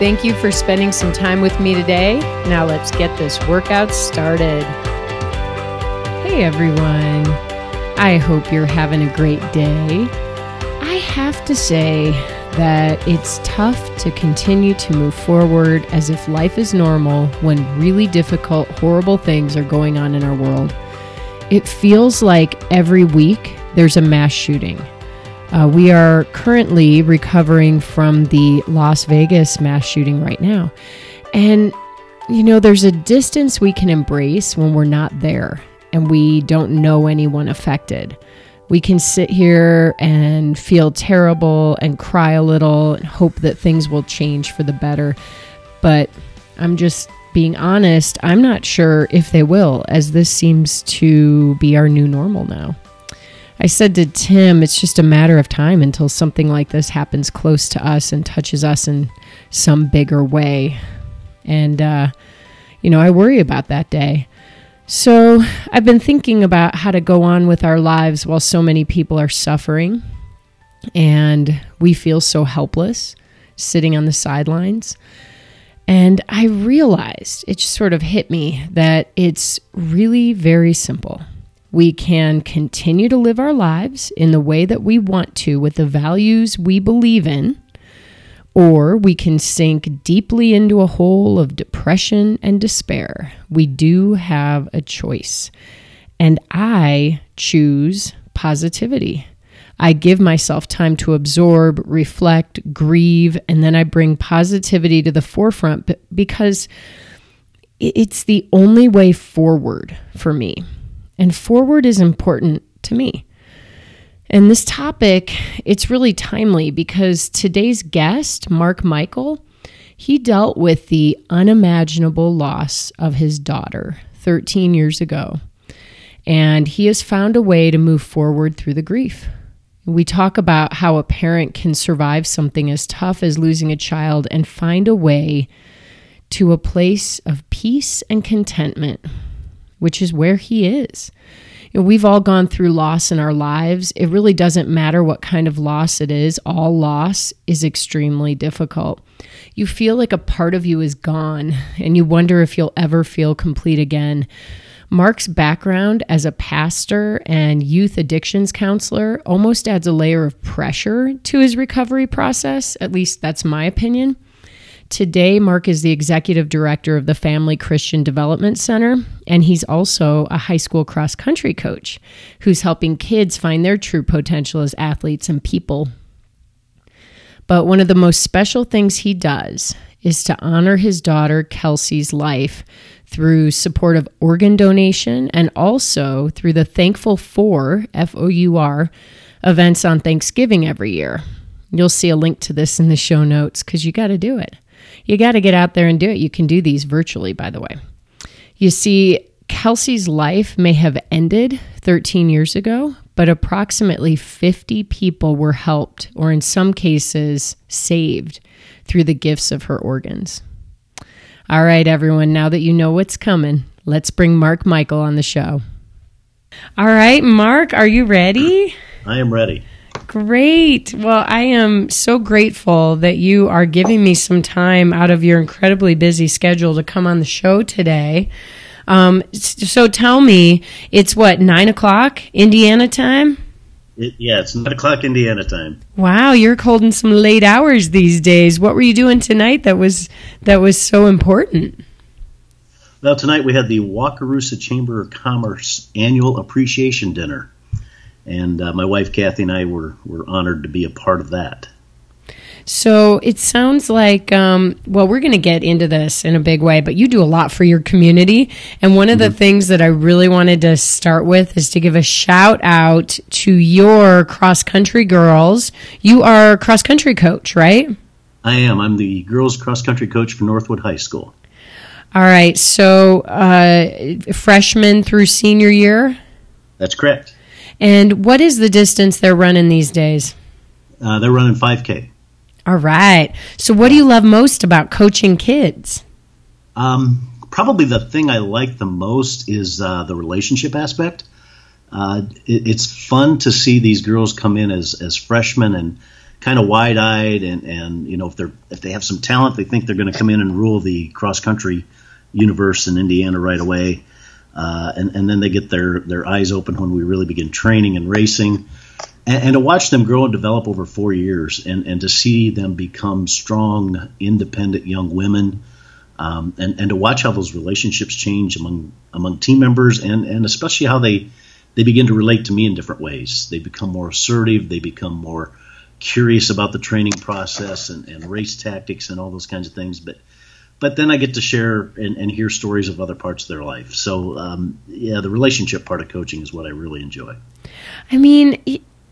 Thank you for spending some time with me today. Now let's get this workout started. Hey everyone, I hope you're having a great day. I have to say that it's tough to continue to move forward as if life is normal when really difficult, horrible things are going on in our world. It feels like every week there's a mass shooting uh, we are currently recovering from the Las Vegas mass shooting right now. And, you know, there's a distance we can embrace when we're not there and we don't know anyone affected. We can sit here and feel terrible and cry a little and hope that things will change for the better. But I'm just being honest, I'm not sure if they will, as this seems to be our new normal now. I said to Tim, it's just a matter of time until something like this happens close to us and touches us in some bigger way. And, uh, you know, I worry about that day. So I've been thinking about how to go on with our lives while so many people are suffering and we feel so helpless sitting on the sidelines. And I realized, it just sort of hit me that it's really very simple. We can continue to live our lives in the way that we want to with the values we believe in, or we can sink deeply into a hole of depression and despair. We do have a choice. And I choose positivity. I give myself time to absorb, reflect, grieve, and then I bring positivity to the forefront because it's the only way forward for me. And forward is important to me. And this topic, it's really timely because today's guest, Mark Michael, he dealt with the unimaginable loss of his daughter 13 years ago. And he has found a way to move forward through the grief. We talk about how a parent can survive something as tough as losing a child and find a way to a place of peace and contentment which is where he is. You know, we've all gone through loss in our lives. It really doesn't matter what kind of loss it is, all loss is extremely difficult. You feel like a part of you is gone, and you wonder if you'll ever feel complete again. Mark's background as a pastor and youth addictions counselor almost adds a layer of pressure to his recovery process. At least that's my opinion. Today, Mark is the executive director of the Family Christian Development Center, and he's also a high school cross country coach who's helping kids find their true potential as athletes and people. But one of the most special things he does is to honor his daughter Kelsey's life through support of organ donation and also through the Thankful For, F O U R, events on Thanksgiving every year. You'll see a link to this in the show notes because you got to do it you got to get out there and do it. You can do these virtually, by the way. You see, Kelsey's life may have ended 13 years ago, but approximately 50 people were helped, or in some cases, saved through the gifts of her organs. All right, everyone, now that you know what's coming, let's bring Mark Michael on the show. All right, Mark, are you ready? I am ready. Great. Well, I am so grateful that you are giving me some time out of your incredibly busy schedule to come on the show today. Um, so tell me, it's what, nine o'clock Indiana time? It, yeah, it's nine o'clock Indiana time. Wow, you're holding some late hours these days. What were you doing tonight that was that was so important? Well, tonight we had the Wakarusa Chamber of Commerce annual appreciation dinner and uh, my wife Kathy and I were were honored to be a part of that. So it sounds like, um, well, we're going to get into this in a big way, but you do a lot for your community. And one of mm-hmm. the things that I really wanted to start with is to give a shout out to your cross country girls. You are cross country coach, right? I am. I'm the girls cross country coach for Northwood High School. All right. So, uh, freshman through senior year? That's correct. And what is the distance they're running these days? Uh, they're running 5K. All right. So, what do you love most about coaching kids? Um, probably the thing I like the most is uh, the relationship aspect. Uh, it, it's fun to see these girls come in as, as freshmen and kind of wide eyed, and, and you know if they're if they have some talent, they think they're going to come in and rule the cross country universe in Indiana right away. Uh, and, and then they get their, their eyes open when we really begin training and racing and, and, to watch them grow and develop over four years and, and to see them become strong, independent young women. Um, and, and to watch how those relationships change among among team members and, and especially how they they begin to relate to me in different ways. They become more assertive, they become more curious about the training process and, and race tactics and all those kinds of things. But but then I get to share and, and hear stories of other parts of their life. So um, yeah, the relationship part of coaching is what I really enjoy. I mean,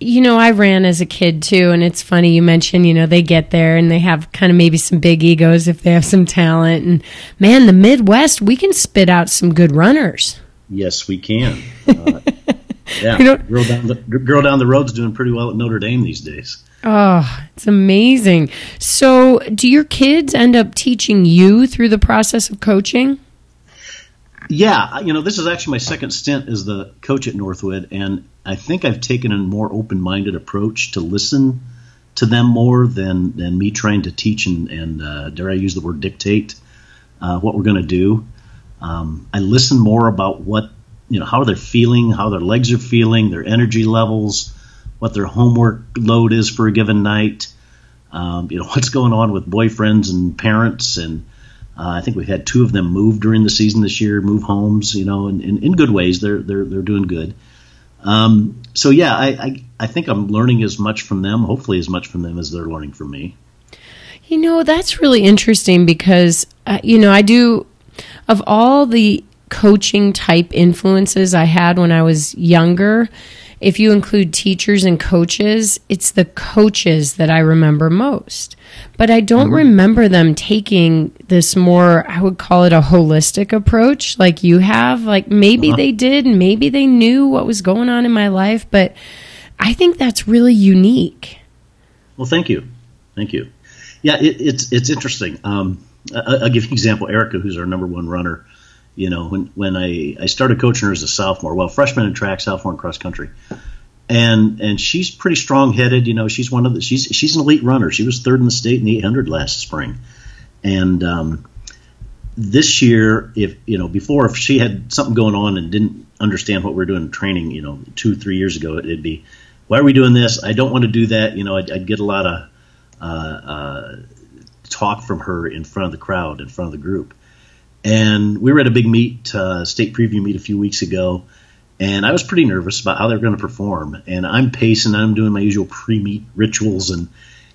you know, I ran as a kid too, and it's funny you mentioned, you know, they get there and they have kind of maybe some big egos if they have some talent. And man, the Midwest, we can spit out some good runners. Yes, we can. Uh, yeah, girl down the girl down the road's doing pretty well at Notre Dame these days. Oh, it's amazing. So, do your kids end up teaching you through the process of coaching? Yeah, you know, this is actually my second stint as the coach at Northwood, and I think I've taken a more open-minded approach to listen to them more than than me trying to teach and, and uh, dare I use the word dictate uh, what we're going to do. Um, I listen more about what you know how they're feeling, how their legs are feeling, their energy levels, what their homework load is for a given night. Um, you know what's going on with boyfriends and parents and uh, I think we've had two of them move during the season this year, move homes, you know, and, in good ways. They're they're they're doing good. Um, so yeah, I, I, I think I'm learning as much from them, hopefully as much from them as they're learning from me. You know, that's really interesting because uh, you know I do of all the coaching type influences I had when I was younger if you include teachers and coaches, it's the coaches that I remember most. But I don't mm-hmm. remember them taking this more, I would call it a holistic approach like you have. Like maybe uh-huh. they did, maybe they knew what was going on in my life, but I think that's really unique. Well, thank you. Thank you. Yeah, it, it's it's interesting. Um, I, will give you an example. Erica, who's our number one runner, you know, when when I, I started coaching her as a sophomore, well, freshman in track, sophomore in cross country, and and she's pretty strong headed. You know, she's one of the she's she's an elite runner. She was third in the state in the 800 last spring, and um, this year, if you know, before if she had something going on and didn't understand what we are doing in training, you know, two three years ago, it'd be, why are we doing this? I don't want to do that. You know, I'd, I'd get a lot of uh, uh, talk from her in front of the crowd, in front of the group and we were at a big meet, uh, state preview meet a few weeks ago, and I was pretty nervous about how they're going to perform. And I'm pacing, I'm doing my usual pre-meet rituals, and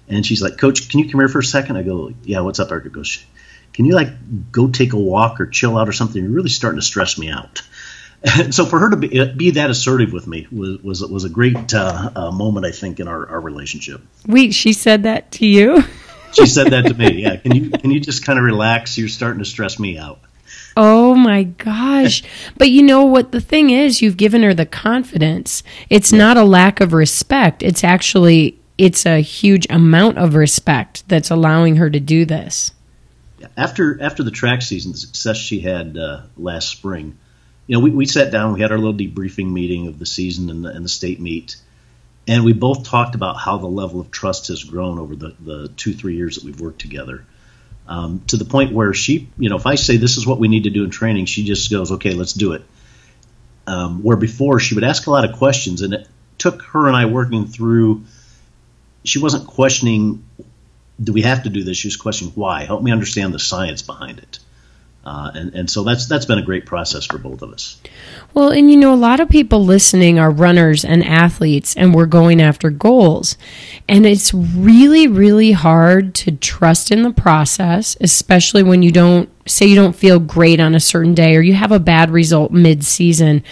and she's like, "Coach, can you come here for a second? I go, "Yeah, what's up?" Erica goes, "Can you like go take a walk or chill out or something? You're really starting to stress me out." And so for her to be, be that assertive with me was was was a great uh, uh, moment, I think, in our, our relationship. Wait, she said that to you? she said that to me. Yeah, can you can you just kind of relax? You're starting to stress me out. Oh my gosh. But you know what the thing is, you've given her the confidence. It's yeah. not a lack of respect. It's actually it's a huge amount of respect that's allowing her to do this. After after the track season, the success she had uh, last spring, you know, we, we sat down, we had our little debriefing meeting of the season and the, and the state meet, and we both talked about how the level of trust has grown over the, the two, three years that we've worked together. Um, to the point where she, you know, if I say this is what we need to do in training, she just goes, okay, let's do it. Um, where before she would ask a lot of questions, and it took her and I working through. She wasn't questioning, do we have to do this? She was questioning why. Help me understand the science behind it. Uh, and, and so that's that's been a great process for both of us. Well, and you know, a lot of people listening are runners and athletes, and we're going after goals. And it's really, really hard to trust in the process, especially when you don't say you don't feel great on a certain day or you have a bad result mid season.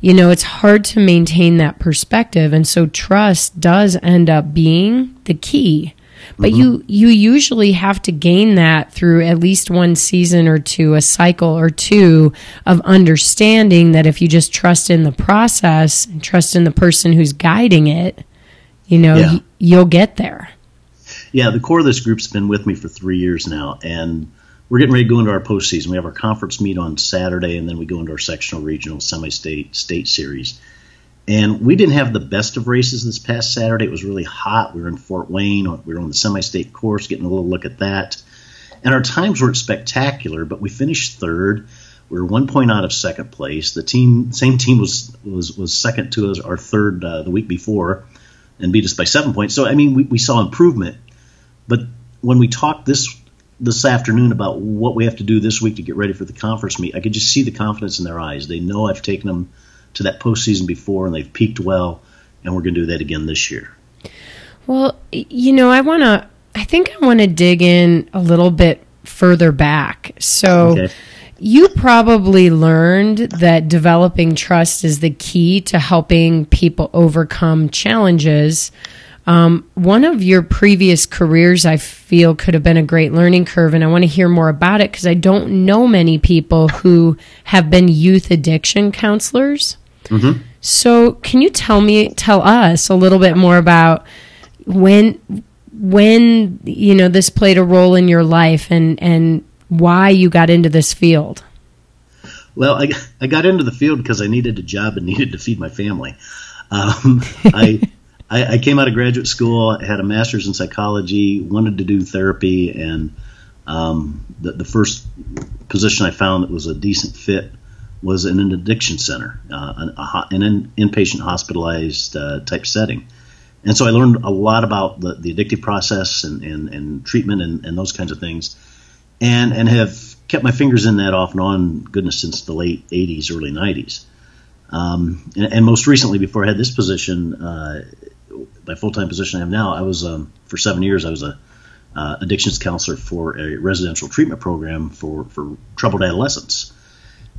You know, it's hard to maintain that perspective. And so trust does end up being the key. But mm-hmm. you you usually have to gain that through at least one season or two, a cycle or two of understanding that if you just trust in the process and trust in the person who's guiding it, you know, yeah. y- you'll get there. Yeah, the core of this group's been with me for three years now, and we're getting ready to go into our postseason. We have our conference meet on Saturday, and then we go into our sectional, regional, semi-state, state series. And we didn't have the best of races this past Saturday. It was really hot. We were in Fort Wayne. We were on the semi-state course, getting a little look at that. And our times weren't spectacular, but we finished third. We were one point out of second place. The team, same team, was was was second to us, our third uh, the week before, and beat us by seven points. So I mean, we, we saw improvement. But when we talked this this afternoon about what we have to do this week to get ready for the conference meet, I could just see the confidence in their eyes. They know I've taken them to that postseason before, and they've peaked well, and we're going to do that again this year. Well, you know, I want to. I think I want to dig in a little bit further back. So. Okay. You probably learned that developing trust is the key to helping people overcome challenges. Um, one of your previous careers, I feel, could have been a great learning curve, and I want to hear more about it because I don't know many people who have been youth addiction counselors. Mm-hmm. So, can you tell me, tell us a little bit more about when, when you know this played a role in your life, and and why you got into this field? Well, I, I got into the field because I needed a job and needed to feed my family. Um, I, I, I came out of graduate school, I had a master's in psychology, wanted to do therapy, and um, the, the first position I found that was a decent fit was in an addiction center, uh, an, a, an inpatient hospitalized uh, type setting. And so I learned a lot about the, the addictive process and, and, and treatment and, and, those kinds of things, and and have kept my fingers in that off and on, goodness, since the late 80s, early 90s. Um, and, and, most recently, before I had this position, uh, my full time position I have now, I was um, for seven years I was a uh, addictions counselor for a residential treatment program for for troubled adolescents.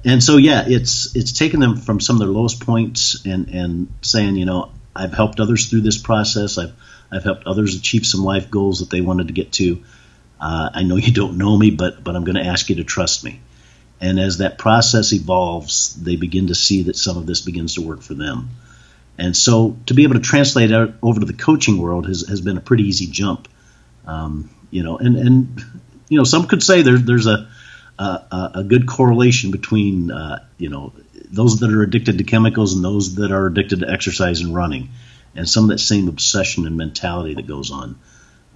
And so, yeah, it's it's taken them from some of their lowest points and and saying, you know, I've helped others through this process. I've I've helped others achieve some life goals that they wanted to get to. Uh, I know you don't know me, but but I'm going to ask you to trust me. And as that process evolves, they begin to see that some of this begins to work for them. And so to be able to translate it over to the coaching world has, has been a pretty easy jump. Um, you know, and, and, you know, some could say there, there's a, a, a good correlation between uh, you know those that are addicted to chemicals and those that are addicted to exercise and running, and some of that same obsession and mentality that goes on.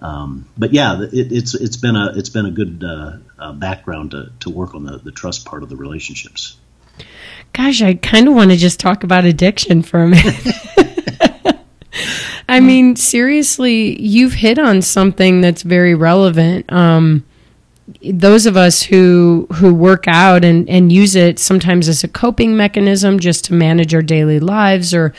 Um, but yeah, it, it's it's been a it's been a good uh, uh, background to, to work on the, the trust part of the relationships. Gosh, I kind of want to just talk about addiction for a minute. I mean, seriously, you've hit on something that's very relevant. Um, those of us who who work out and and use it sometimes as a coping mechanism just to manage our daily lives or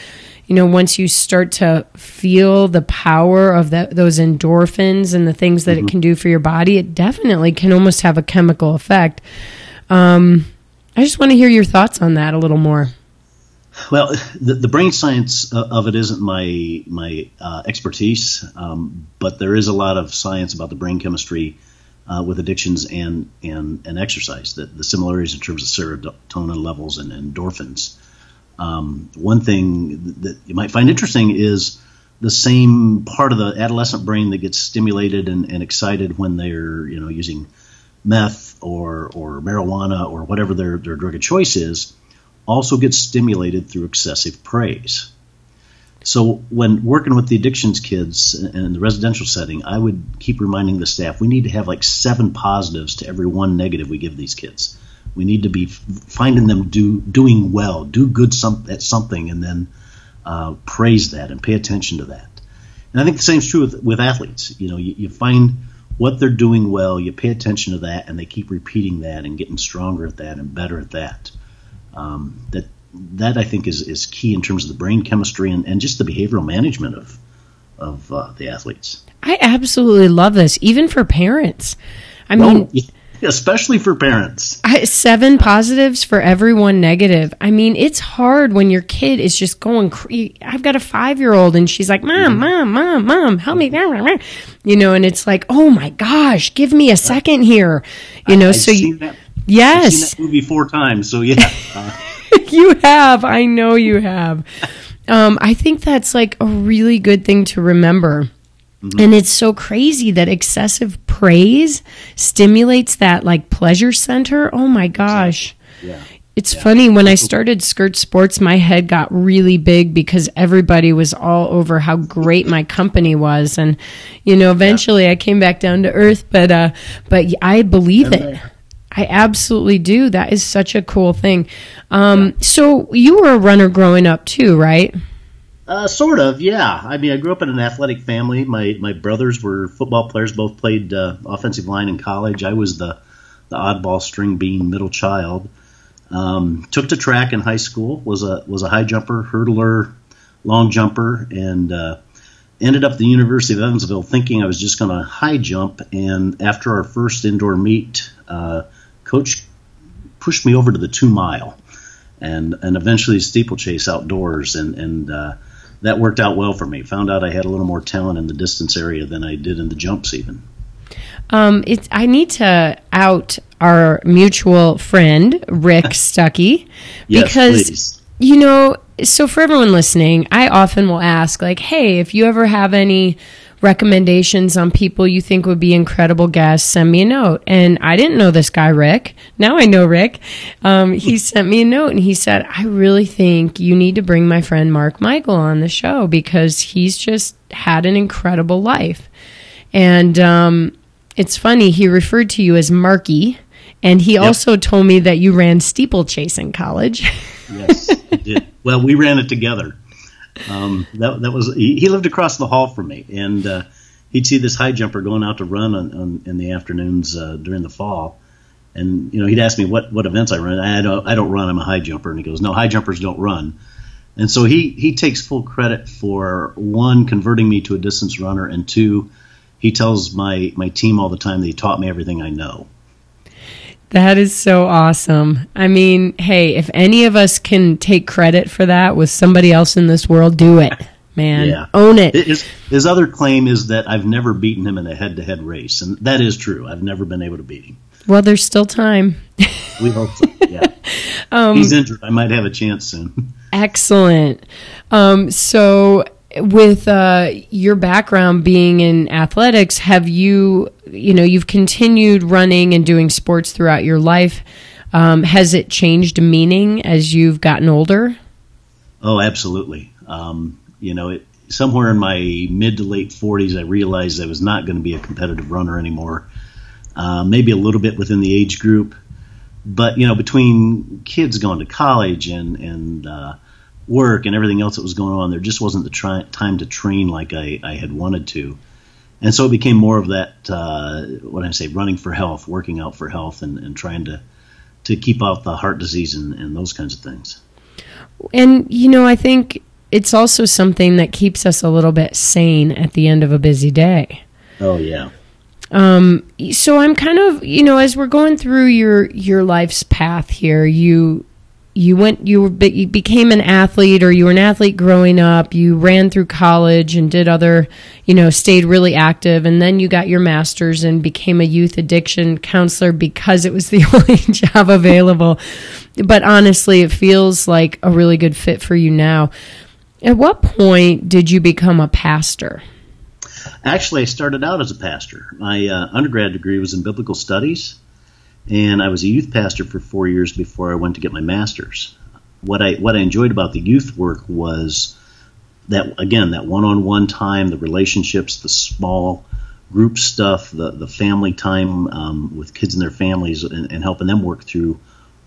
you know once you start to feel the power of the, those endorphins and the things that mm-hmm. it can do for your body it definitely can almost have a chemical effect um, i just want to hear your thoughts on that a little more well, the, the brain science of it isn't my my uh, expertise, um, but there is a lot of science about the brain chemistry uh, with addictions and, and, and exercise, the, the similarities in terms of serotonin levels and endorphins. Um, one thing that you might find interesting is the same part of the adolescent brain that gets stimulated and, and excited when they're you know using meth or, or marijuana or whatever their, their drug of choice is also gets stimulated through excessive praise. So when working with the addictions kids in the residential setting, I would keep reminding the staff we need to have like seven positives to every one negative we give these kids. We need to be finding them do doing well, do good some, at something, and then uh, praise that and pay attention to that. And I think the same is true with, with athletes. You know, you, you find what they're doing well, you pay attention to that, and they keep repeating that and getting stronger at that and better at that. Um, that that I think is, is key in terms of the brain chemistry and, and just the behavioral management of of uh, the athletes. I absolutely love this, even for parents. I well, mean, especially for parents. I, seven positives for every one negative. I mean, it's hard when your kid is just going. Cre- I've got a five year old, and she's like, "Mom, mm-hmm. mom, mom, mom, help me!" You know, and it's like, "Oh my gosh, give me a second here." You know, I, so you, that, yes, I've seen that movie four times. So yeah, uh. you have. I know you have. Um, I think that's like a really good thing to remember Mm-hmm. And it's so crazy that excessive praise stimulates that like pleasure center. Oh my gosh. Yeah. It's yeah. funny when I started Skirt Sports, my head got really big because everybody was all over how great my company was, and you know, eventually yeah. I came back down to earth. But uh, but I believe it. I absolutely do. That is such a cool thing. Um, yeah. So you were a runner growing up too, right? Uh, sort of, yeah. I mean, I grew up in an athletic family. My my brothers were football players, both played uh, offensive line in college. I was the the oddball string bean middle child. Um, took to track in high school. was a was a high jumper, hurdler, long jumper, and uh, ended up at the University of Evansville thinking I was just going to high jump. And after our first indoor meet, uh, coach pushed me over to the two mile, and and eventually steeplechase outdoors, and and uh, that worked out well for me. Found out I had a little more talent in the distance area than I did in the jumps, even. Um, it's I need to out our mutual friend Rick Stuckey because yes, you know. So for everyone listening, I often will ask, like, "Hey, if you ever have any recommendations on people you think would be incredible guests, send me a note. And I didn't know this guy, Rick. Now I know Rick. Um, he sent me a note and he said, I really think you need to bring my friend Mark Michael on the show because he's just had an incredible life. And um, it's funny, he referred to you as Marky. And he yep. also told me that you ran steeplechase in college. yes, he did. Well, we ran it together. Um, that that was he, he, lived across the hall from me, and uh, he'd see this high jumper going out to run on, on, in the afternoons uh, during the fall. And you know, he'd ask me what, what events I run. I don't I don't run. I'm a high jumper. And he goes, No, high jumpers don't run. And so he he takes full credit for one converting me to a distance runner, and two, he tells my my team all the time that he taught me everything I know. That is so awesome. I mean, hey, if any of us can take credit for that with somebody else in this world, do it, man. Yeah. Own it. His, his other claim is that I've never beaten him in a head to head race. And that is true. I've never been able to beat him. Well, there's still time. we hope so. Yeah. um, He's injured. I might have a chance soon. Excellent. Um, so, with uh, your background being in athletics, have you, you know, you've continued running and doing sports throughout your life. Um, has it changed meaning as you've gotten older? Oh, absolutely. Um, you know, it, somewhere in my mid to late 40s, I realized I was not going to be a competitive runner anymore. Uh, maybe a little bit within the age group, but you know, between kids going to college and and uh, work and everything else that was going on, there just wasn't the time to train like I, I had wanted to. And so it became more of that, uh, what I say, running for health, working out for health, and, and trying to, to keep out the heart disease and, and those kinds of things. And, you know, I think it's also something that keeps us a little bit sane at the end of a busy day. Oh, yeah. Um, so I'm kind of, you know, as we're going through your your life's path here, you you went you, were, you became an athlete or you were an athlete growing up. You ran through college and did other you know stayed really active. And then you got your masters and became a youth addiction counselor because it was the only job available. But honestly it feels like a really good fit for you now. At what point did you become a pastor? Actually i started out as a pastor. My uh, undergrad degree was in biblical studies and I was a youth pastor for four years before I went to get my master's. What I what I enjoyed about the youth work was that again that one-on-one time, the relationships, the small group stuff, the the family time um, with kids and their families, and, and, helping them work through,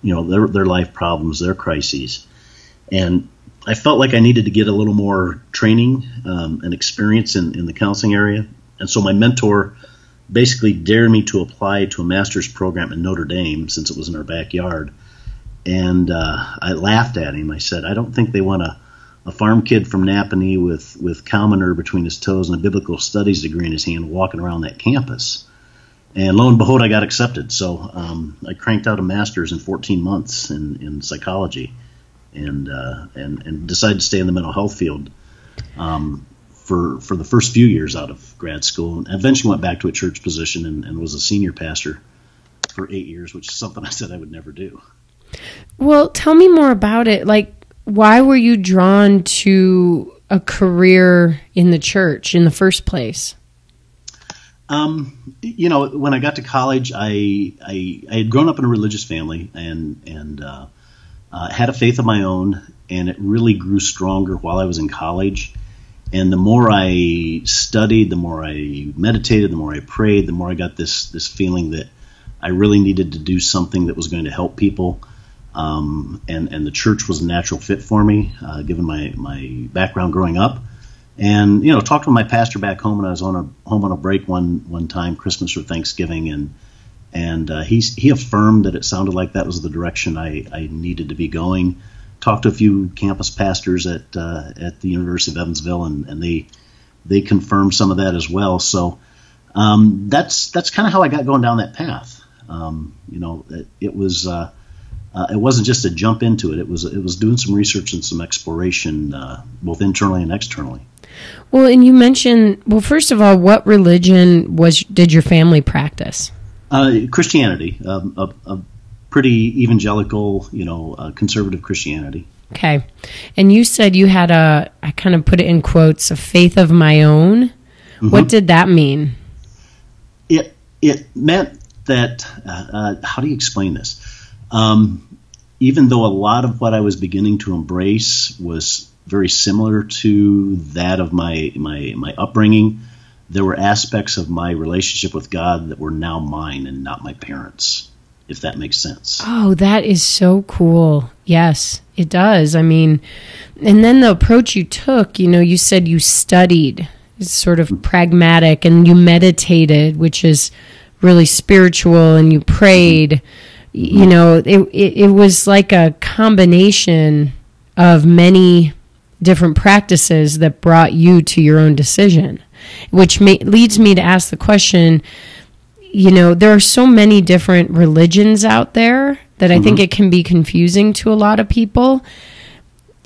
you know, their their life problems, their crises, and I felt like I needed to get a little more training um, and experience in, in the counseling area, and so my mentor basically dared me to apply to a master's program in Notre Dame since it was in our backyard. And uh, I laughed at him. I said, I don't think they want a, a farm kid from Nappanee with, with Common Herb between his toes and a biblical studies degree in his hand walking around that campus. and lo and behold, I got accepted. So um, I cranked out a master's in 14 months in, in psychology, and uh, and and decided to stay in the mental health field um, for for the first few years out of grad school, and eventually went back to a church position and, and was a senior pastor for eight years, which is something I said I would never do. Well, tell me more about it. Like, why were you drawn to a career in the church in the first place? Um, you know, when I got to college, I, I, I had grown up in a religious family and and uh, uh, had a faith of my own, and it really grew stronger while I was in college. And the more I studied, the more I meditated, the more I prayed, the more I got this this feeling that I really needed to do something that was going to help people. Um, and and the church was a natural fit for me, uh, given my my background growing up and you know talked with my pastor back home when I was on a home on a break one one time Christmas or Thanksgiving and and uh, he he affirmed that it sounded like that was the direction I, I needed to be going. Talked to a few campus pastors at uh, at the University of Evansville and, and they they confirmed some of that as well. So um, that's that's kind of how I got going down that path. Um, you know, it, it was uh, uh, it wasn't just a jump into it. It was it was doing some research and some exploration, uh, both internally and externally. Well, and you mentioned well, first of all, what religion was did your family practice? Uh, Christianity, um, a, a, pretty evangelical, you know, uh, conservative Christianity. Okay, and you said you had a I kind of put it in quotes a faith of my own. Mm-hmm. What did that mean? It it meant that uh, uh, how do you explain this? Um, even though a lot of what I was beginning to embrace was very similar to that of my my my upbringing. There were aspects of my relationship with God that were now mine and not my parents, if that makes sense. Oh, that is so cool. Yes, it does. I mean, and then the approach you took, you know, you said you studied, it's sort of pragmatic, and you meditated, which is really spiritual, and you prayed. You know, it, it, it was like a combination of many different practices that brought you to your own decision, which may, leads me to ask the question you know, there are so many different religions out there that I mm-hmm. think it can be confusing to a lot of people.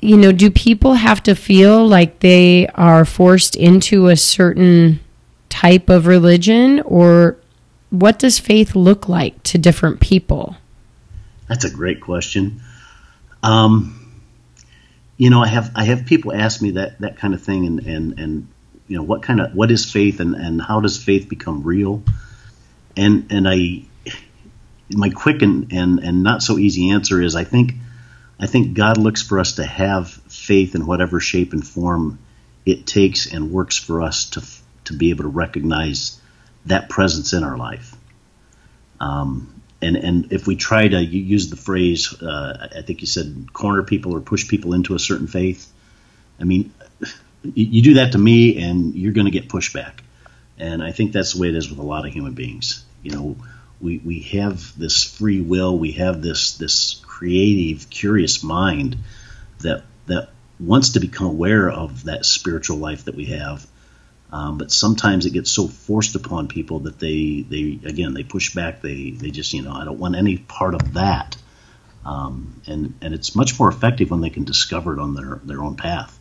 You know, do people have to feel like they are forced into a certain type of religion, or what does faith look like to different people? That's a great question. Um, you know, I have I have people ask me that that kind of thing, and and and you know, what kind of what is faith, and and how does faith become real? And and I, my quick and and and not so easy answer is I think I think God looks for us to have faith in whatever shape and form it takes, and works for us to to be able to recognize that presence in our life. Um, and and if we try to use the phrase, uh, I think you said corner people or push people into a certain faith. I mean, you do that to me, and you're going to get pushback. And I think that's the way it is with a lot of human beings. You know, we we have this free will, we have this this creative, curious mind that that wants to become aware of that spiritual life that we have um, but sometimes it gets so forced upon people that they, they again they push back. They they just you know I don't want any part of that. Um, and and it's much more effective when they can discover it on their their own path.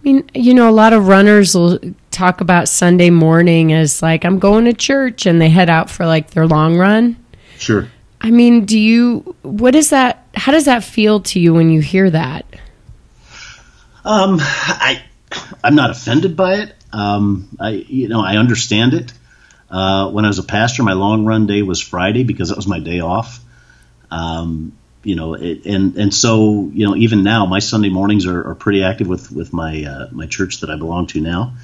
I mean, you know, a lot of runners will talk about Sunday morning as like I'm going to church, and they head out for like their long run. Sure. I mean, do you? What is that? How does that feel to you when you hear that? Um, I I'm not offended by it. Um, I, you know, I understand it. Uh, when I was a pastor, my long run day was Friday because that was my day off. Um, you know, it, and and so you know, even now, my Sunday mornings are, are pretty active with with my uh, my church that I belong to now.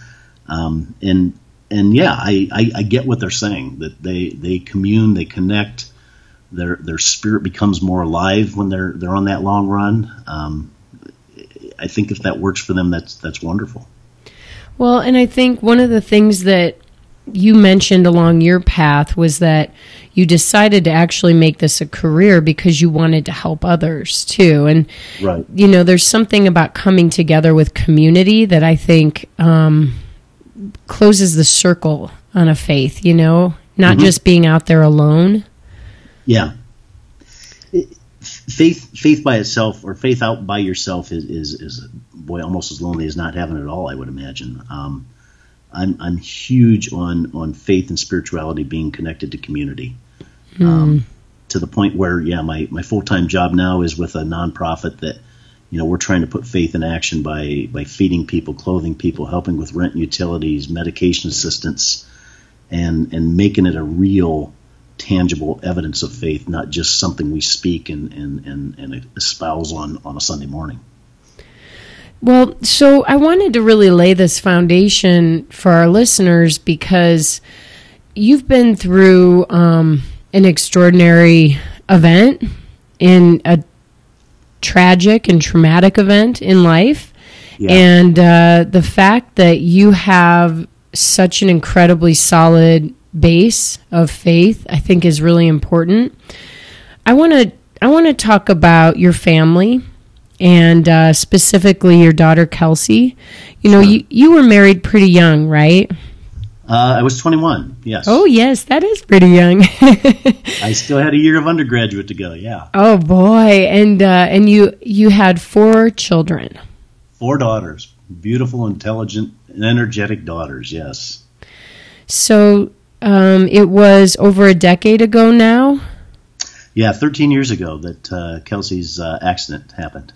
Um, and and yeah, I, I, I get what they're saying that they they commune, they connect. Their their spirit becomes more alive when they're they're on that long run. Um, I think if that works for them, that's that's wonderful. Well, and I think one of the things that you mentioned along your path was that you decided to actually make this a career because you wanted to help others too. And, right. you know, there's something about coming together with community that I think um, closes the circle on a faith, you know? not mm-hmm. just being out there alone. Yeah. Faith, faith by itself, or faith out by yourself, is, is, is boy almost as lonely as not having it at all. I would imagine. Um, I'm, I'm huge on on faith and spirituality being connected to community. Mm. Um, to the point where, yeah, my, my full time job now is with a nonprofit that, you know, we're trying to put faith in action by by feeding people, clothing people, helping with rent and utilities, medication assistance, and and making it a real tangible evidence of faith, not just something we speak and, and, and, and espouse on, on a Sunday morning. Well, so I wanted to really lay this foundation for our listeners because you've been through um, an extraordinary event in a tragic and traumatic event in life. Yeah. And uh, the fact that you have such an incredibly solid base of faith, I think, is really important. I want to I want to talk about your family and uh, specifically your daughter Kelsey. You know, sure. you you were married pretty young, right? Uh, I was 21. Yes. Oh, yes, that is pretty young. I still had a year of undergraduate to go. Yeah. Oh boy, and uh, and you you had four children. Four daughters, beautiful, intelligent, and energetic daughters. Yes. So um, it was over a decade ago now. Yeah, 13 years ago that uh, Kelsey's uh, accident happened.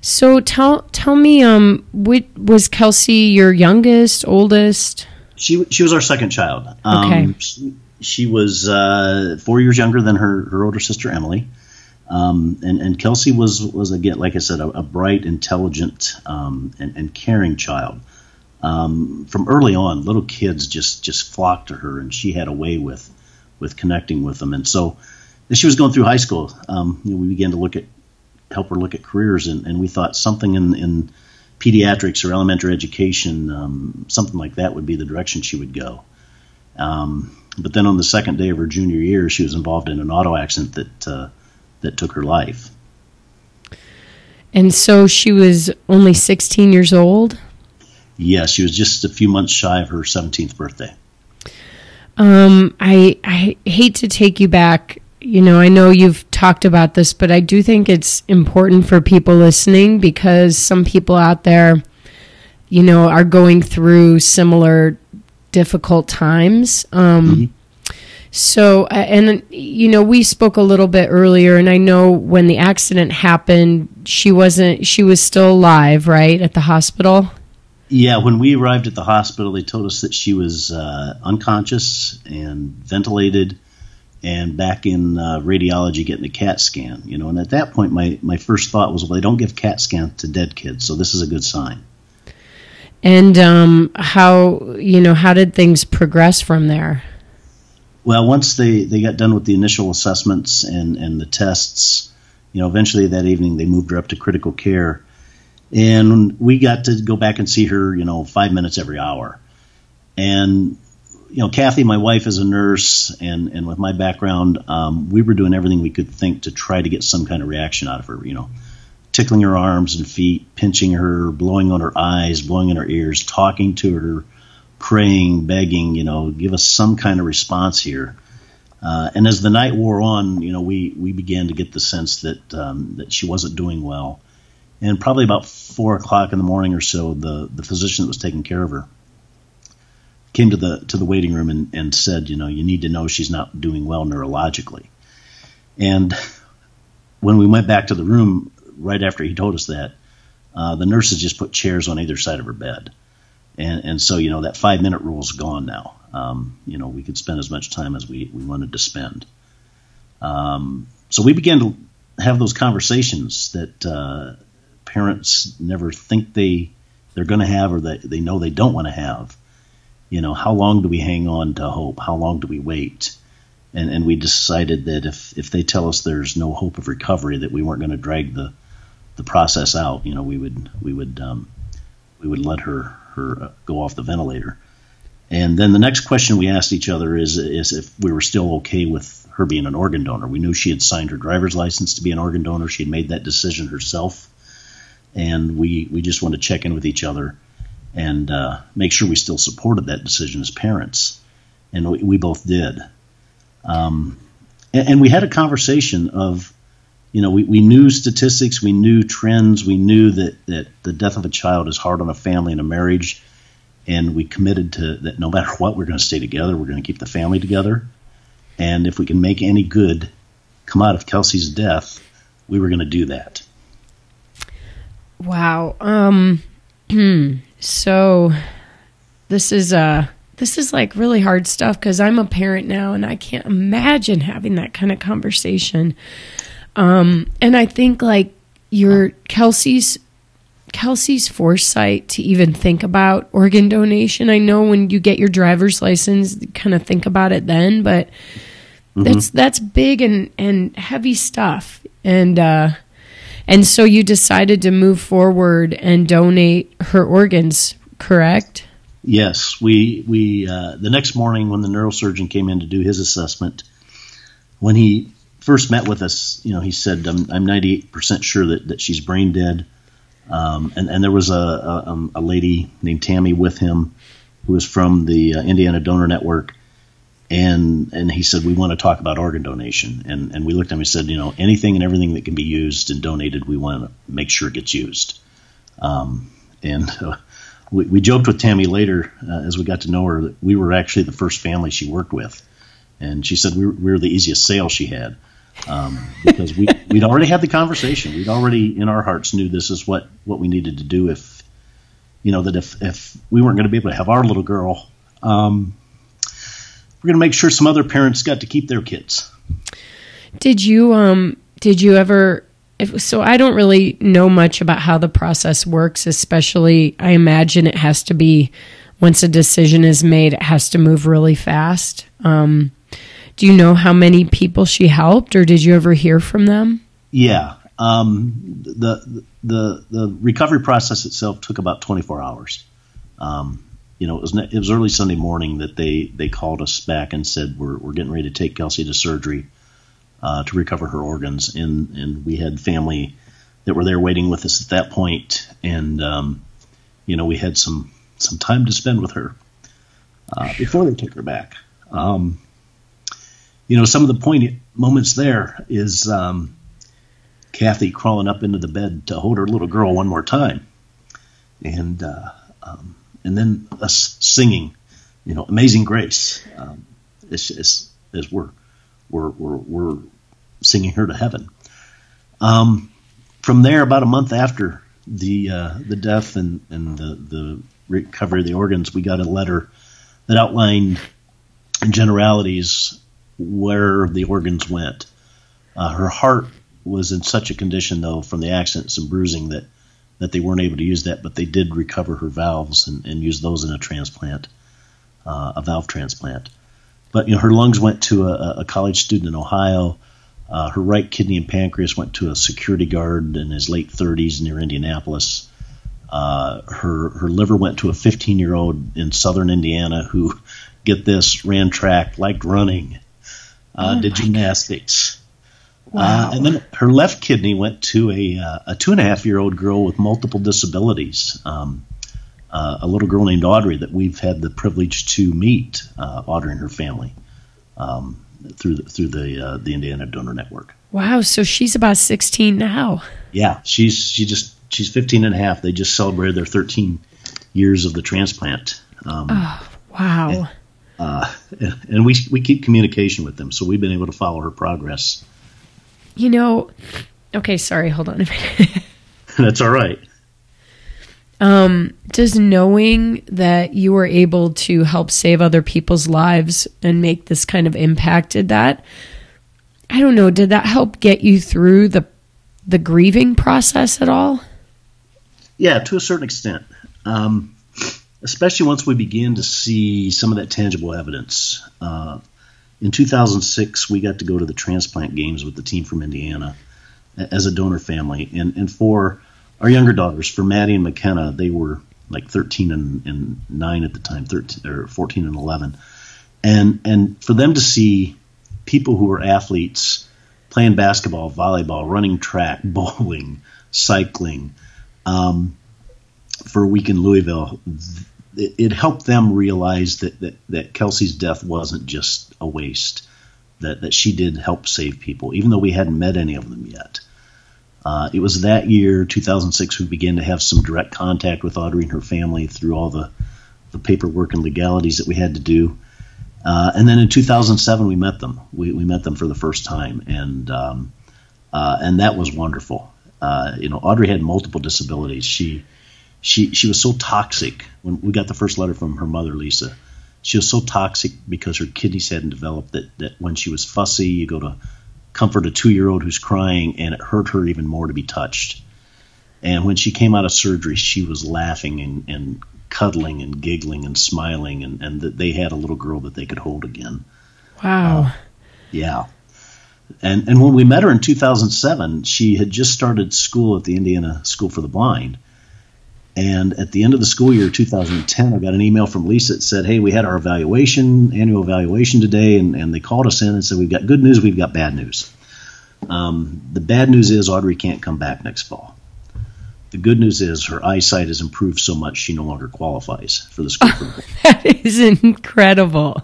So tell tell me, um, what, was Kelsey your youngest, oldest? She she was our second child. Um, okay. She, she was uh, four years younger than her, her older sister Emily, um, and and Kelsey was was again like I said a, a bright, intelligent, um, and, and caring child. Um, from early on, little kids just just flocked to her, and she had a way with with connecting with them. And so, as she was going through high school, um, you know, we began to look at help her look at careers, and, and we thought something in in pediatrics or elementary education, um, something like that would be the direction she would go. Um, but then on the second day of her junior year, she was involved in an auto accident that uh, that took her life. And so she was only 16 years old. Yes, she was just a few months shy of her 17th birthday. Um, I I hate to take you back you know, I know you've talked about this, but I do think it's important for people listening because some people out there, you know, are going through similar difficult times. Um, mm-hmm. So, and, you know, we spoke a little bit earlier, and I know when the accident happened, she wasn't, she was still alive, right, at the hospital? Yeah, when we arrived at the hospital, they told us that she was uh, unconscious and ventilated and back in uh, radiology getting a CAT scan. You know, and at that point, my my first thought was, well, they don't give CAT scans to dead kids, so this is a good sign. And um, how you know how did things progress from there? Well, once they, they got done with the initial assessments and, and the tests, you know, eventually that evening they moved her up to critical care, and we got to go back and see her, you know, five minutes every hour. And you know, Kathy, my wife, is a nurse, and and with my background, um, we were doing everything we could think to try to get some kind of reaction out of her. You know, tickling her arms and feet, pinching her, blowing on her eyes, blowing in her ears, talking to her, praying, begging. You know, give us some kind of response here. Uh, and as the night wore on, you know, we we began to get the sense that um, that she wasn't doing well. And probably about four o'clock in the morning or so, the the physician that was taking care of her came to the to the waiting room and, and said, you know, you need to know she's not doing well neurologically. And when we went back to the room right after he told us that, uh, the nurses just put chairs on either side of her bed, and and so you know that five minute rule is gone now. Um, you know, we could spend as much time as we, we wanted to spend. Um, so we began to have those conversations that uh, parents never think they they're going to have or that they know they don't want to have you know, how long do we hang on to hope? How long do we wait? And, and we decided that if, if they tell us there's no hope of recovery, that we weren't going to drag the, the process out. You know, we would we would um, we would let her her uh, go off the ventilator. And then the next question we asked each other is is if we were still okay with her being an organ donor. We knew she had signed her driver's license to be an organ donor. She had made that decision herself, and we we just wanted to check in with each other and uh, make sure we still supported that decision as parents. And we, we both did. Um, and, and we had a conversation of, you know, we, we knew statistics, we knew trends, we knew that, that the death of a child is hard on a family and a marriage. And we committed to that no matter what, we're going to stay together. We're going to keep the family together. And if we can make any good come out of Kelsey's death, we were going to do that. Wow. Um, so this is uh this is like really hard stuff because I'm a parent now and I can't imagine having that kind of conversation. Um, and I think like your Kelsey's Kelsey's foresight to even think about organ donation. I know when you get your driver's license, kind of think about it then, but mm-hmm. that's that's big and and heavy stuff. And uh, and so you decided to move forward and donate her organs, correct? Yes, we we uh, the next morning when the neurosurgeon came in to do his assessment, when he first met with us, you know, he said, "I'm, I'm 98% sure that, that she's brain dead." Um, and, and there was a, a, um, a, lady named Tammy with him who was from the uh, Indiana Donor Network, and and he said we want to talk about organ donation, and and we looked at him and said, you know, anything and everything that can be used and donated, we want to make sure it gets used. Um, and uh, we, we joked with Tammy later uh, as we got to know her that we were actually the first family she worked with, and she said we were, we were the easiest sale she had um, because we we'd already had the conversation. We'd already in our hearts knew this is what what we needed to do if you know that if if we weren't going to be able to have our little girl. Um, we're going to make sure some other parents got to keep their kids. Did you um did you ever if, so I don't really know much about how the process works, especially I imagine it has to be once a decision is made, it has to move really fast. Um, do you know how many people she helped, or did you ever hear from them? Yeah, um, the the the recovery process itself took about 24 hours. Um, you know, it was it was early Sunday morning that they they called us back and said we're we're getting ready to take Kelsey to surgery uh, to recover her organs, and and we had family that were there waiting with us at that point, and um, you know we had some some time to spend with her uh, before they took her back. Um, you know, some of the poignant moments there is um, Kathy crawling up into the bed to hold her little girl one more time, and uh, um, and then us singing, you know, "Amazing Grace." Um, we're we're, we're, we're singing her to heaven. Um, from there, about a month after the uh, the death and, and the, the recovery of the organs, we got a letter that outlined in generalities where the organs went. Uh, her heart was in such a condition, though, from the accidents and bruising that that they weren't able to use that, but they did recover her valves and, and use those in a transplant, uh, a valve transplant. But you know, her lungs went to a, a college student in Ohio. Uh, her right kidney and pancreas went to a security guard in his late 30s near Indianapolis. Uh, her her liver went to a 15 year old in southern Indiana who, get this, ran track, liked running, uh, oh did gymnastics. Uh, and then her left kidney went to a, uh, a two and a half year old girl with multiple disabilities. Um, uh, a little girl named Audrey that we've had the privilege to meet, Audrey and her family. Um, through the, through the uh, the Indiana Donor Network. Wow, so she's about 16 now. Yeah, she's she just she's 15 and a half. They just celebrated their 13 years of the transplant. Um, oh, wow. And, uh, and we we keep communication with them, so we've been able to follow her progress. You know, okay, sorry, hold on a minute. That's all right. Um, does knowing that you were able to help save other people's lives and make this kind of impact did that? I don't know. Did that help get you through the the grieving process at all? Yeah, to a certain extent. Um, especially once we begin to see some of that tangible evidence. Uh, in 2006, we got to go to the transplant games with the team from Indiana as a donor family, and and for our younger daughters, for Maddie and McKenna, they were like 13 and, and 9 at the time, 13 or 14 and 11. And and for them to see people who were athletes playing basketball, volleyball, running track, bowling, cycling, um, for a week in Louisville, it, it, helped them realize that, that, that Kelsey's death wasn't just a waste. that, that she did help save people, even though we hadn't met any of them yet. Uh, it was that year, 2006, we began to have some direct contact with Audrey and her family through all the, the paperwork and legalities that we had to do. Uh, and then in 2007, we met them. We, we met them for the first time, and um, uh, and that was wonderful. Uh, you know, Audrey had multiple disabilities. She she she was so toxic when we got the first letter from her mother, Lisa. She was so toxic because her kidneys hadn't developed that that when she was fussy, you go to comfort a two year old who's crying, and it hurt her even more to be touched. And when she came out of surgery, she was laughing and, and cuddling and giggling and smiling, and, and that they had a little girl that they could hold again. Wow. Uh, yeah. And, and when we met her in 2007, she had just started school at the Indiana School for the Blind. And at the end of the school year 2010, I got an email from Lisa that said, Hey, we had our evaluation, annual evaluation today, and, and they called us in and said, We've got good news, we've got bad news. Um, the bad news is Audrey can't come back next fall. The good news is her eyesight has improved so much she no longer qualifies for the school. Oh, that is incredible.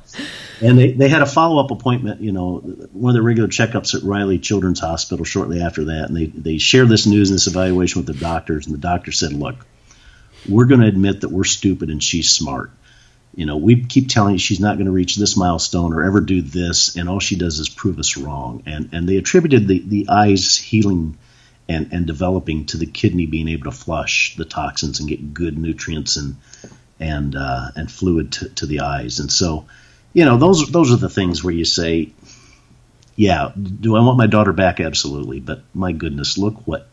And they, they had a follow up appointment, you know, one of the regular checkups at Riley Children's Hospital shortly after that. And they, they shared this news and this evaluation with the doctors. And the doctor said, Look, we're going to admit that we're stupid and she's smart. You know, we keep telling you she's not going to reach this milestone or ever do this, and all she does is prove us wrong. And and they attributed the, the eyes healing and, and developing to the kidney being able to flush the toxins and get good nutrients and and uh, and fluid to, to the eyes. And so, you know, those those are the things where you say, yeah, do I want my daughter back? Absolutely, but my goodness, look what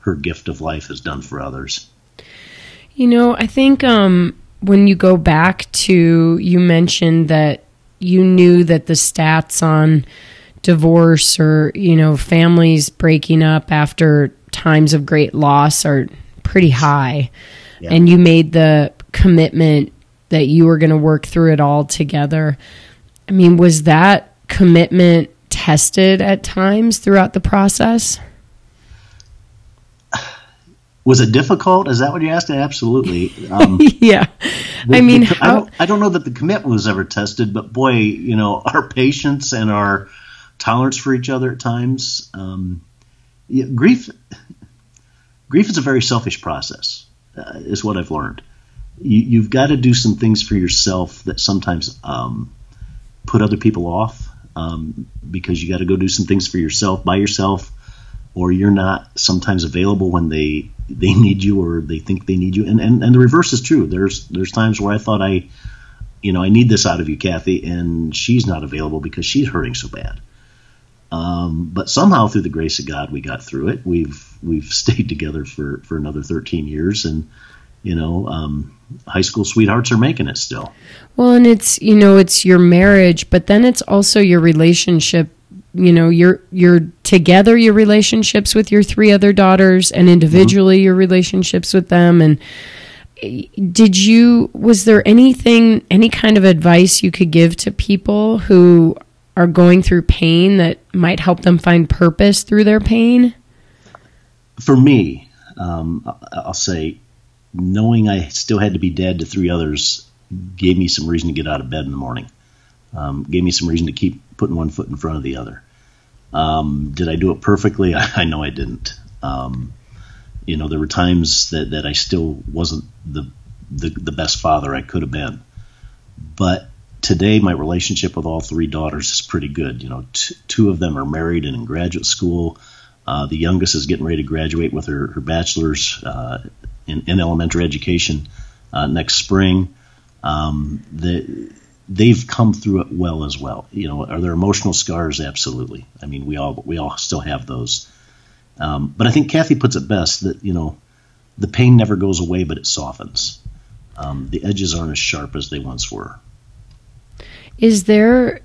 her gift of life has done for others. You know, I think um, when you go back to you mentioned that you knew that the stats on divorce or you know families breaking up after times of great loss are pretty high. Yeah. and you made the commitment that you were going to work through it all together. I mean was that commitment tested at times throughout the process was it difficult? Is that what you asked? Absolutely. Um, yeah. The, I mean, the, how- I, don't, I don't know that the commitment was ever tested, but boy, you know, our patience and our tolerance for each other at times. Um, yeah, grief, grief is a very selfish process, uh, is what I've learned. You, have got to do some things for yourself that sometimes um, put other people off um, because you got to go do some things for yourself by yourself, or you're not sometimes available when they they need you or they think they need you. And, and and the reverse is true. There's there's times where I thought I, you know, I need this out of you, Kathy, and she's not available because she's hurting so bad. Um, but somehow, through the grace of God, we got through it. We've we've stayed together for for another 13 years, and you know, um, high school sweethearts are making it still. Well, and it's you know, it's your marriage, but then it's also your relationship. You know, you're you're together, your relationships with your three other daughters, and individually mm-hmm. your relationships with them, and did you was there anything any kind of advice you could give to people who are going through pain that might help them find purpose through their pain? For me, um, I'll say knowing I still had to be dead to three others gave me some reason to get out of bed in the morning. Um, gave me some reason to keep putting one foot in front of the other. Um, did I do it perfectly? I, I know I didn't. Um, you know, there were times that, that I still wasn't the, the the best father I could have been, but today my relationship with all three daughters is pretty good. You know, t- two of them are married and in graduate school. Uh, the youngest is getting ready to graduate with her, her bachelor's uh, in, in, elementary education uh, next spring. Um, the, they've come through it well as well. You know, are there emotional scars? Absolutely. I mean, we all we all still have those. Um, but I think Kathy puts it best that you know, the pain never goes away, but it softens. Um, the edges aren't as sharp as they once were. Is there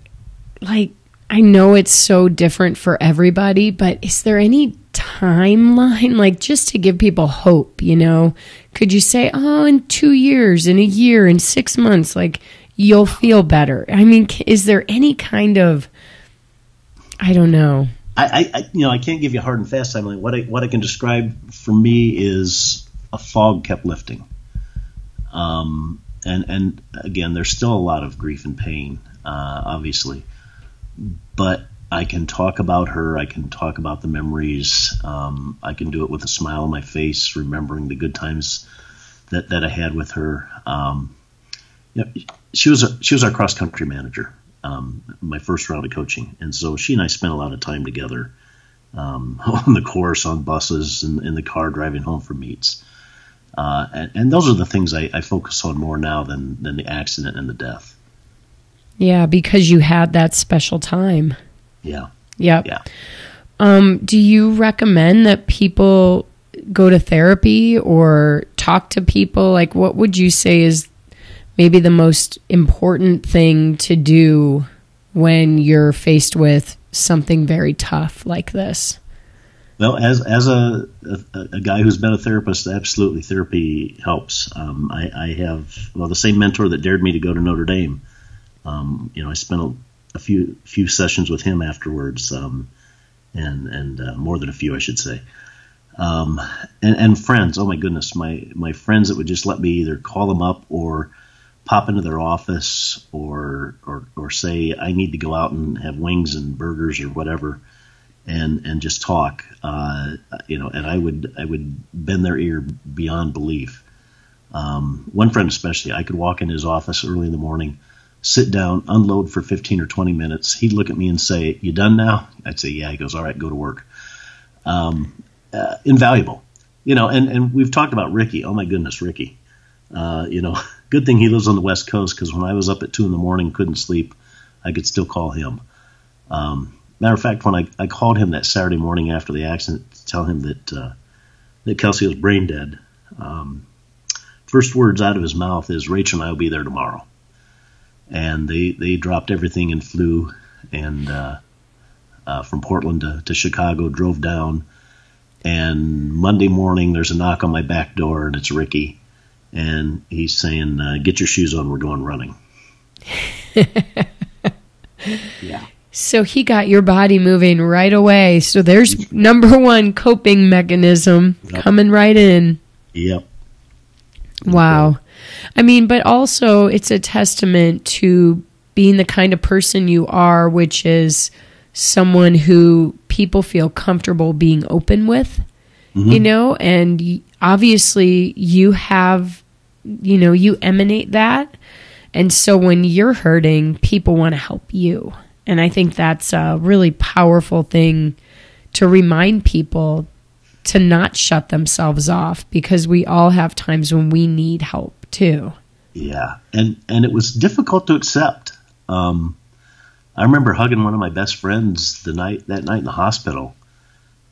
like I know it's so different for everybody, but is there any timeline like just to give people hope, you know? Could you say, "Oh, in 2 years, in a year, in 6 months, like you'll feel better." I mean, is there any kind of I don't know. I, I, you know I can't give you a hard and fast timeline. What I what I can describe for me is a fog kept lifting. Um, and and again, there's still a lot of grief and pain, uh, obviously, but I can talk about her. I can talk about the memories. Um, I can do it with a smile on my face, remembering the good times that, that I had with her. Um, you know, she was a, she was our cross country manager, um, my first round of coaching, and so she and I spent a lot of time together um, on the course, on buses, and in the car driving home from meets. Uh, and, and, those are the things I, I, focus on more now than than the accident and the death. Yeah, because you had that special time. Yeah. Yep. Yeah. Um, do you recommend that people go to therapy or talk to people? Like, what would you say is maybe the most important thing to do when you're faced with something very tough like this? Well, as as a, a, a guy who's been a therapist, absolutely therapy helps. Um, I, I, have well the same mentor that dared me to go to Notre Dame. Um, you know, I spent a, a, few few sessions with him afterwards, um, and and uh, more than a few, I should say. Um, and, and friends, oh my goodness, my my friends that would just let me either call them up or pop into their office or, or, or say I need to go out and have wings and burgers or whatever, and and just talk, uh, you know, and I would I would bend their ear beyond belief. Um, one friend especially, I could walk in his office early in the morning, sit down, unload for 15 or 20 minutes. He'd look at me and say, "You done now?" I'd say, "Yeah." He goes, "All right, go to work." Um, uh, invaluable, you know. And and we've talked about Ricky. Oh my goodness, Ricky. Uh, you know, good thing he lives on the West Coast because when I was up at two in the morning, couldn't sleep, I could still call him. Um, matter of fact, when I, I called him that Saturday morning after the accident to tell him that uh, that Kelsey was brain dead, um, first words out of his mouth is Rachel and I will be there tomorrow. And they they dropped everything and flew and uh, uh, from Portland to, to Chicago, drove down. And Monday morning, there's a knock on my back door, and it's Ricky and he's saying, uh, "Get your shoes on. We're going running." yeah. So he got your body moving right away. So there's number one coping mechanism yep. coming right in. Yep. Wow. I mean, but also it's a testament to being the kind of person you are, which is someone who people feel comfortable being open with, mm-hmm. you know, and obviously you have you know, you emanate that. And so when you're hurting, people want to help you. And I think that's a really powerful thing to remind people to not shut themselves off because we all have times when we need help too. Yeah. And and it was difficult to accept. Um, I remember hugging one of my best friends the night that night in the hospital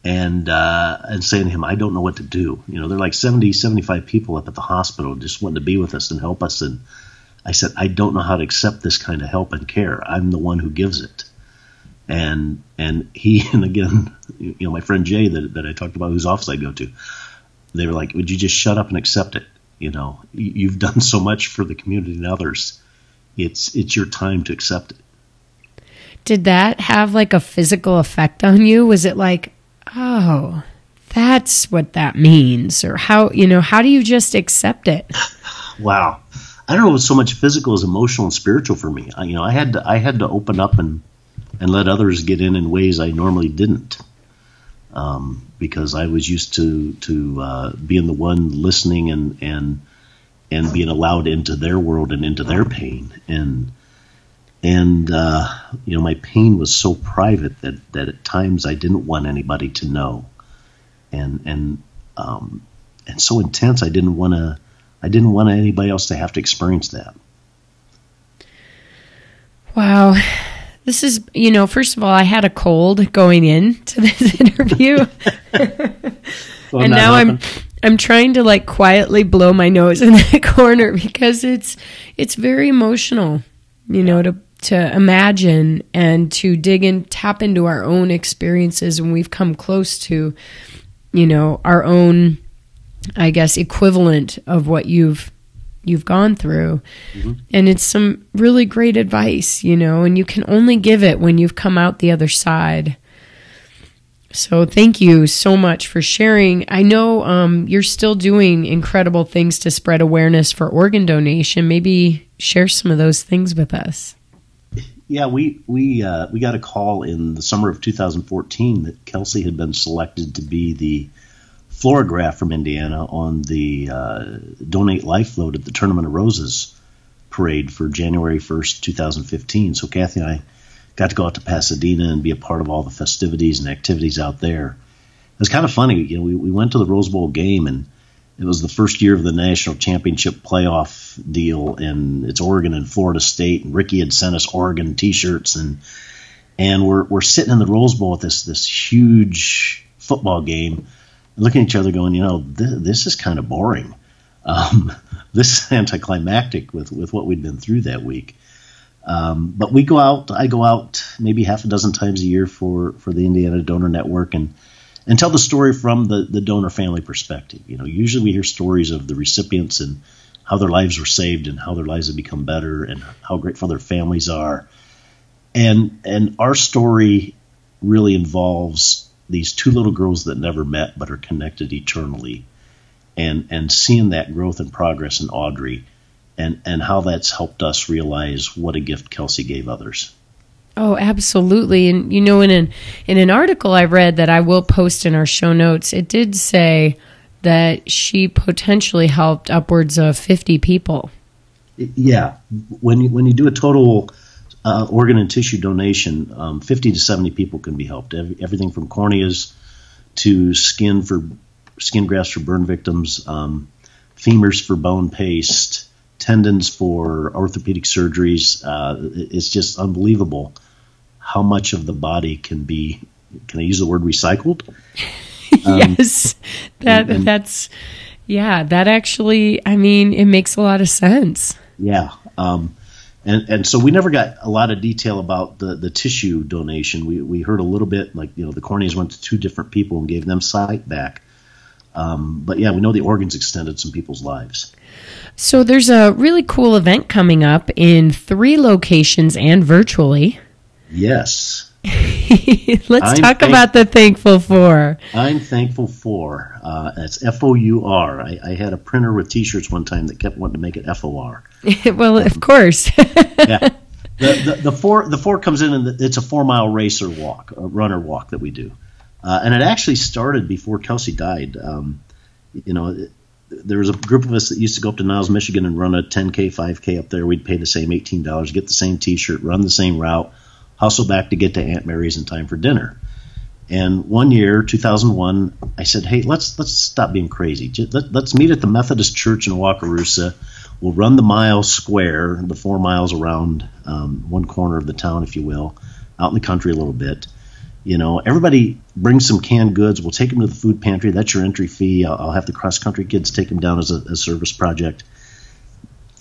and uh, and saying to him, I don't know what to do. You know, there are like 70, 75 people up at the hospital just wanting to be with us and help us. And I said, I don't know how to accept this kind of help and care. I'm the one who gives it. And and he and again, you know, my friend Jay that, that I talked about, whose office I go to, they were like, Would you just shut up and accept it? You know, you've done so much for the community and others. It's it's your time to accept it. Did that have like a physical effect on you? Was it like, oh, that's what that means or how you know how do you just accept it? Wow. I don't know what's so much physical as emotional and spiritual for me. I, you know i had to i had to open up and and let others get in in ways i normally didn't. Um, because i was used to to uh, being the one listening and and and being allowed into their world and into their pain. And and uh, you know my pain was so private that that at times I didn't want anybody to know, and and um, and so intense I didn't want to I didn't want anybody else to have to experience that. Wow. This is, you know, first of all, I had a cold going in to this interview. well, and now I'm I'm trying to like quietly blow my nose in the corner because it's it's very emotional, you know, to to imagine and to dig and tap into our own experiences when we've come close to, you know, our own, I guess, equivalent of what you've you've gone through. Mm-hmm. And it's some really great advice, you know, and you can only give it when you've come out the other side. So thank you so much for sharing. I know um, you're still doing incredible things to spread awareness for organ donation. Maybe share some of those things with us. Yeah, we we uh, we got a call in the summer of 2014 that Kelsey had been selected to be the Floragraph from Indiana on the uh, Donate Life Float at the Tournament of Roses parade for January 1st, 2015. So Kathy and I got to go out to Pasadena and be a part of all the festivities and activities out there. It was kind of funny. You know, we, we went to the Rose Bowl game and it was the first year of the national championship playoff deal, and it's Oregon and Florida State. And Ricky had sent us Oregon T-shirts, and and we're we're sitting in the Rose Bowl with this this huge football game, looking at each other, going, you know, th- this is kind of boring. Um, this is anticlimactic with with what we'd been through that week. Um, but we go out. I go out maybe half a dozen times a year for for the Indiana Donor Network, and and tell the story from the, the donor family perspective. You know, usually we hear stories of the recipients and how their lives were saved and how their lives have become better and how grateful their families are. And and our story really involves these two little girls that never met but are connected eternally. And and seeing that growth and progress in Audrey and, and how that's helped us realize what a gift Kelsey gave others. Oh, absolutely. And you know, in an in an article I read that I will post in our show notes, it did say that she potentially helped upwards of fifty people. Yeah, when you when you do a total uh, organ and tissue donation, um, fifty to seventy people can be helped. Everything from corneas to skin for skin grafts for burn victims, um, femurs for bone paste, tendons for orthopedic surgeries. Uh, it's just unbelievable how much of the body can be. Can I use the word recycled? Um, yes, that and, and, that's yeah. That actually, I mean, it makes a lot of sense. Yeah. Um, and, and so we never got a lot of detail about the, the tissue donation. We, we heard a little bit, like, you know, the corneas went to two different people and gave them sight back. Um, but yeah, we know the organs extended some people's lives. So there's a really cool event coming up in three locations and virtually. Yes. Let's I'm talk thank- about the thankful for. I'm thankful for. Uh, it's F O U R. I had a printer with T-shirts one time that kept wanting to make it F O R. well, um, of course. yeah. The, the, the, four the four comes in and it's a four mile racer walk, a runner walk that we do, uh, and it actually started before Kelsey died. Um, you know, there was a group of us that used to go up to Niles, Michigan, and run a 10k, 5k up there. We'd pay the same $18, get the same T-shirt, run the same route, hustle back to get to Aunt Mary's in time for dinner. And one year, 2001, I said, "Hey, let's let's stop being crazy. Just, let, us meet at the Methodist Church in Wakarusa. We'll run the mile square, the four miles around um, one corner of the town, if you will, out in the country a little bit." You know, everybody brings some canned goods. We'll take them to the food pantry. That's your entry fee. I'll, I'll have the cross country kids take them down as a, a, service project.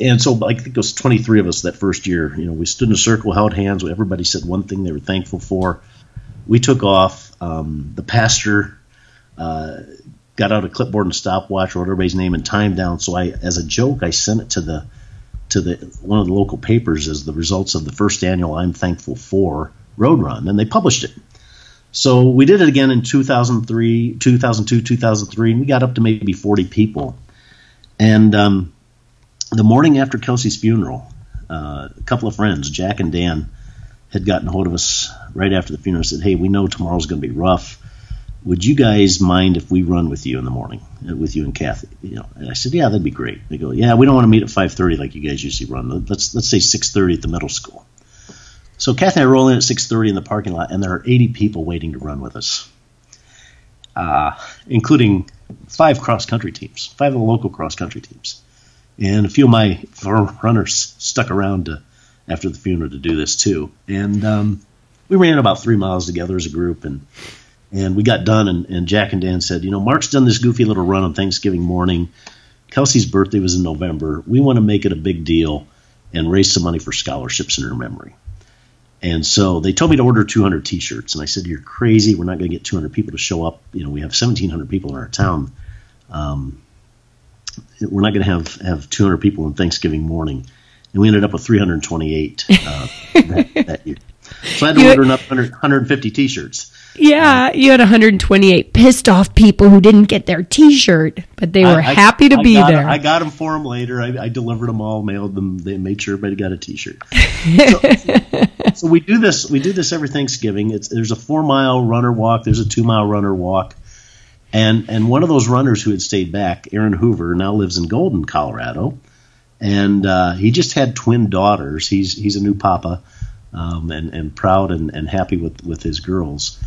And so, I think it was 23 of us that first year. You know, we stood in a circle, held hands. Everybody said one thing they were thankful for. We took off. Um, the pastor uh, got out a clipboard and stopwatch, wrote everybody's name and time down. So I, as a joke, I sent it to the to the one of the local papers as the results of the first annual I'm Thankful For road run, and they published it. So we did it again in 2003, 2002, 2003, and we got up to maybe 40 people. And um, the morning after Kelsey's funeral, uh, a couple of friends, Jack and Dan, had gotten a hold of us right after the funeral and said, Hey, we know tomorrow's going to be rough. Would you guys mind if we run with you in the morning, uh, with you and Kathy? You know, and I said, Yeah, that'd be great. They go, Yeah, we don't want to meet at 5:30 like you guys usually run. Let's let's say 6:30 at the middle school. So Kathy and I roll in at 6:30 in the parking lot, and there are 80 people waiting to run with us, uh, including five cross country teams, five of the local cross country teams, and a few of my runners stuck around to, after the funeral to do this too. And um, we ran about three miles together as a group, and and we got done. And, and Jack and Dan said, you know, Mark's done this goofy little run on Thanksgiving morning. Kelsey's birthday was in November. We want to make it a big deal and raise some money for scholarships in her memory. And so they told me to order 200 T-shirts, and I said, "You're crazy. We're not going to get 200 people to show up. You know, we have 1,700 people in our town. Um, we're not going to have have 200 people on Thanksgiving morning." And we ended up with 328 uh, that, that, year. So I had to you, order enough 100, 150 T-shirts. Yeah, uh, you had 128 pissed off people who didn't get their T-shirt, but they were I, happy to I be there. I got them for them later. I, I, delivered them all, mailed them. They made sure everybody got a T-shirt. So, so we do this. We do this every Thanksgiving. It's there's a four mile runner walk. There's a two mile runner walk, and and one of those runners who had stayed back, Aaron Hoover, now lives in Golden, Colorado, and uh, he just had twin daughters. He's he's a new papa, um, and and proud and, and happy with with his girls,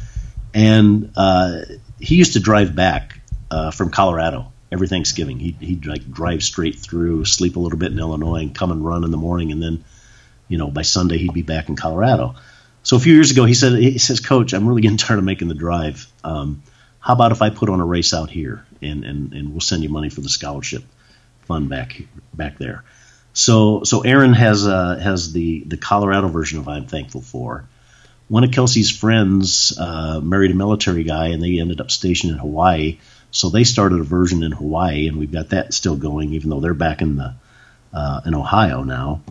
and uh, he used to drive back uh, from Colorado every Thanksgiving. He'd, he'd like drive straight through, sleep a little bit in Illinois, and come and run in the morning, and then you know, by Sunday he'd be back in Colorado. So a few years ago, he said, he says, Coach, I'm really getting tired of making the drive. Um, how about if I put on a race out here and, and, and we'll send you money for the scholarship fund back back there. So so Aaron has uh, has the the Colorado version of I'm thankful for. One of Kelsey's friends uh, married a military guy and they ended up stationed in Hawaii. So they started a version in Hawaii and we've got that still going, even though they're back in the uh, in Ohio now.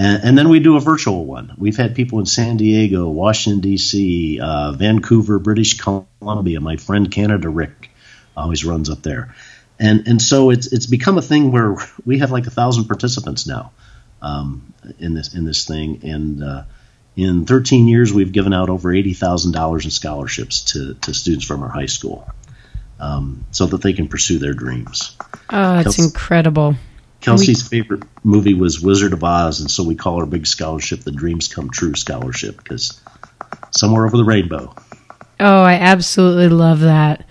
And, and, then we do a virtual one. We've had people in San Diego, Washington, D.C., uh, Vancouver, British Columbia. My friend Canada Rick always runs up there. And, and so it's, it's become a thing where we have like a thousand participants now um, in, this, in this thing. And uh, in 13 years, we've given out over $80,000 in scholarships to, to students from our high school um, so that they can pursue their dreams. Oh, that's incredible. Kelsey's we, favorite movie was Wizard of Oz, and so we call our big scholarship the Dreams Come True Scholarship because somewhere over the rainbow. Oh, I absolutely love that.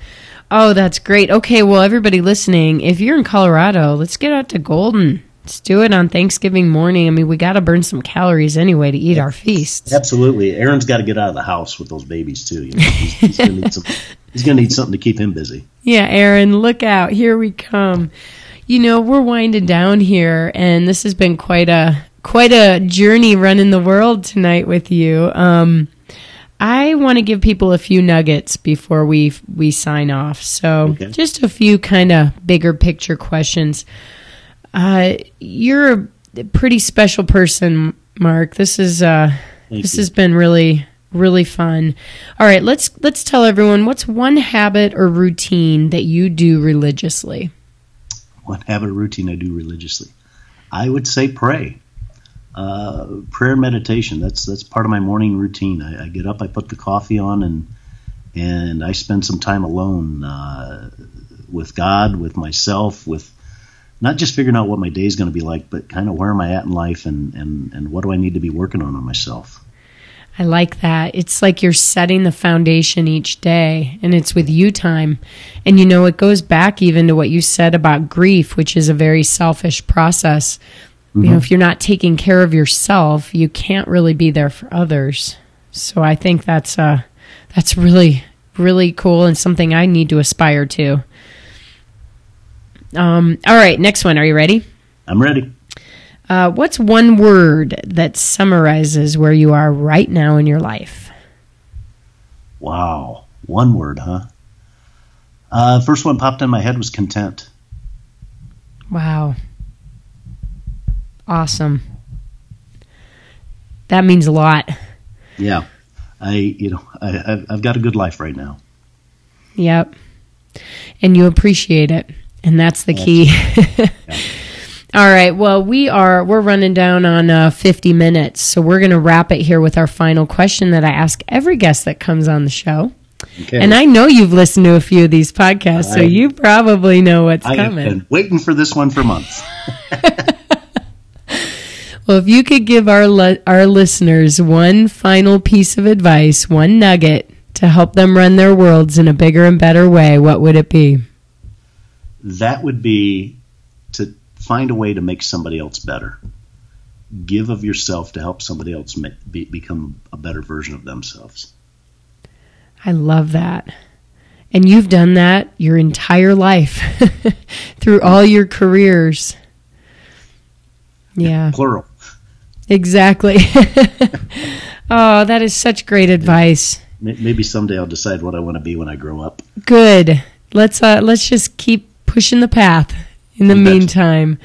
Oh, that's great. Okay, well, everybody listening, if you're in Colorado, let's get out to Golden. Let's do it on Thanksgiving morning. I mean, we got to burn some calories anyway to eat our feasts. Absolutely. Aaron's got to get out of the house with those babies too. You know, he's, he's going to need something to keep him busy. Yeah, Aaron, look out! Here we come you know, we're winding down here, and this has been quite a quite a journey running the world tonight with you. Um, I want to give people a few nuggets before we we sign off. So, okay. just a few kind of bigger picture questions. Uh, you're a pretty special person, Mark. This is uh, this you. has been really really fun. All right, let's let's tell everyone what's one habit or routine that you do religiously what habit or routine I do religiously? I would say pray. Uh, prayer meditation. That's that's part of my morning routine. I, I, get up, I put the coffee on, and and I spend some time alone uh, with God, with myself, with not just figuring out what my day is going to be like, but kind of where am I at in life, and and and what do I need to be working on on myself. I like that. It's like you're setting the foundation each day and it's with you time. And you know, it goes back even to what you said about grief, which is a very selfish process. Mm-hmm. You know, mm-hmm. if you're not taking care of yourself, you can't really be there for others. So I think that's uh that's really really cool and something I need to aspire to. Um all right, next one. Are you ready? I'm ready. Uh, what's one word that summarizes where you are right now in your life? Wow. One word, huh? Uh, first one popped in my head was content. Wow. Awesome. That means a lot. Yeah. I, you know, I, I've got a good life right now. Yep. And you appreciate it. And that's the key. yeah. All right. Well, we are we're running down on uh, 50 minutes, so we're going to wrap it here with our final question that I ask every guest that comes on the show. Okay. And I know you've listened to a few of these podcasts, I, so you probably know what's I coming. I've been waiting for this one for months. well, if you could give our le- our listeners one final piece of advice, one nugget to help them run their worlds in a bigger and better way, what would it be? That would be to find a way to make somebody else better. Give of yourself to help somebody else make, be, become a better version of themselves. I love that. And you've done that your entire life through all your careers. Yeah. Plural. Exactly. oh, that is such great advice. Maybe someday I'll decide what I want to be when I grow up. Good. Let's uh, let's just keep pushing the path in the meantime.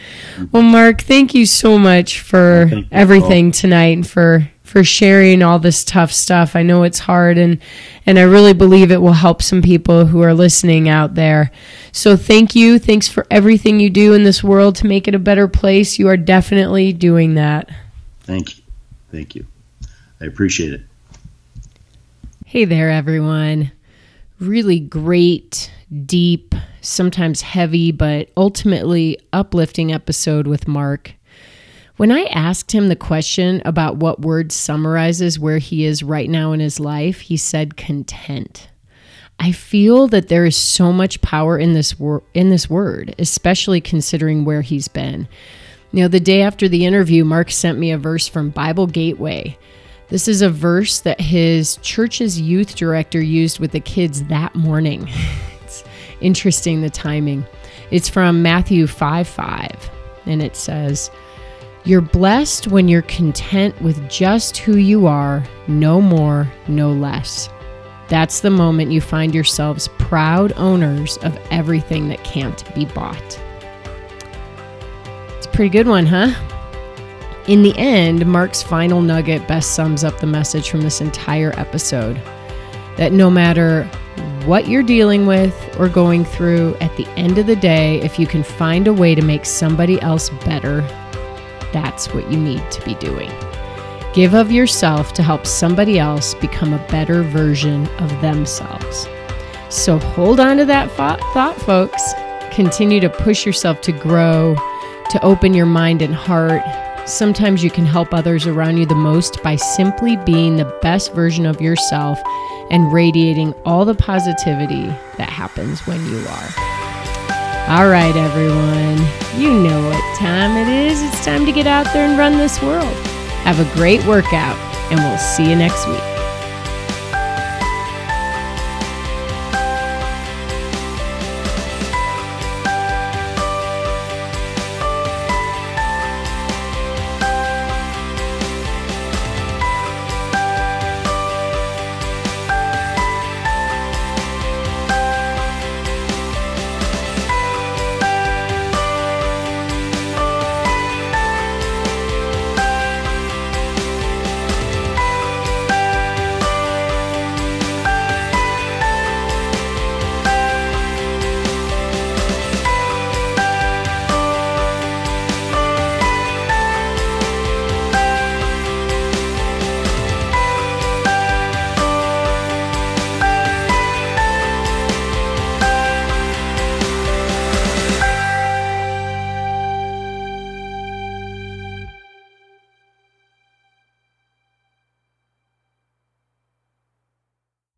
Well, Mark, thank you so much for everything tonight and for for sharing all this tough stuff. I know it's hard and and I really believe it will help some people who are listening out there. So thank you. Thanks for everything you do in this world to make it a better place. You are definitely doing that. Thank you. Thank you. I appreciate it. Hey there, everyone. Really great, deep, sometimes heavy, but ultimately uplifting episode with Mark. When I asked him the question about what word summarizes where he is right now in his life, he said content. I feel that there is so much power in this wor- in this word, especially considering where he's been. You know, the day after the interview, Mark sent me a verse from Bible Gateway. This is a verse that his church's youth director used with the kids that morning. it's interesting the timing. It's from Matthew 5 5, and it says, You're blessed when you're content with just who you are, no more, no less. That's the moment you find yourselves proud owners of everything that can't be bought. It's a pretty good one, huh? In the end, Mark's final nugget best sums up the message from this entire episode that no matter what you're dealing with or going through, at the end of the day, if you can find a way to make somebody else better, that's what you need to be doing. Give of yourself to help somebody else become a better version of themselves. So hold on to that thought, folks. Continue to push yourself to grow, to open your mind and heart. Sometimes you can help others around you the most by simply being the best version of yourself and radiating all the positivity that happens when you are. All right, everyone, you know what time it is. It's time to get out there and run this world. Have a great workout, and we'll see you next week.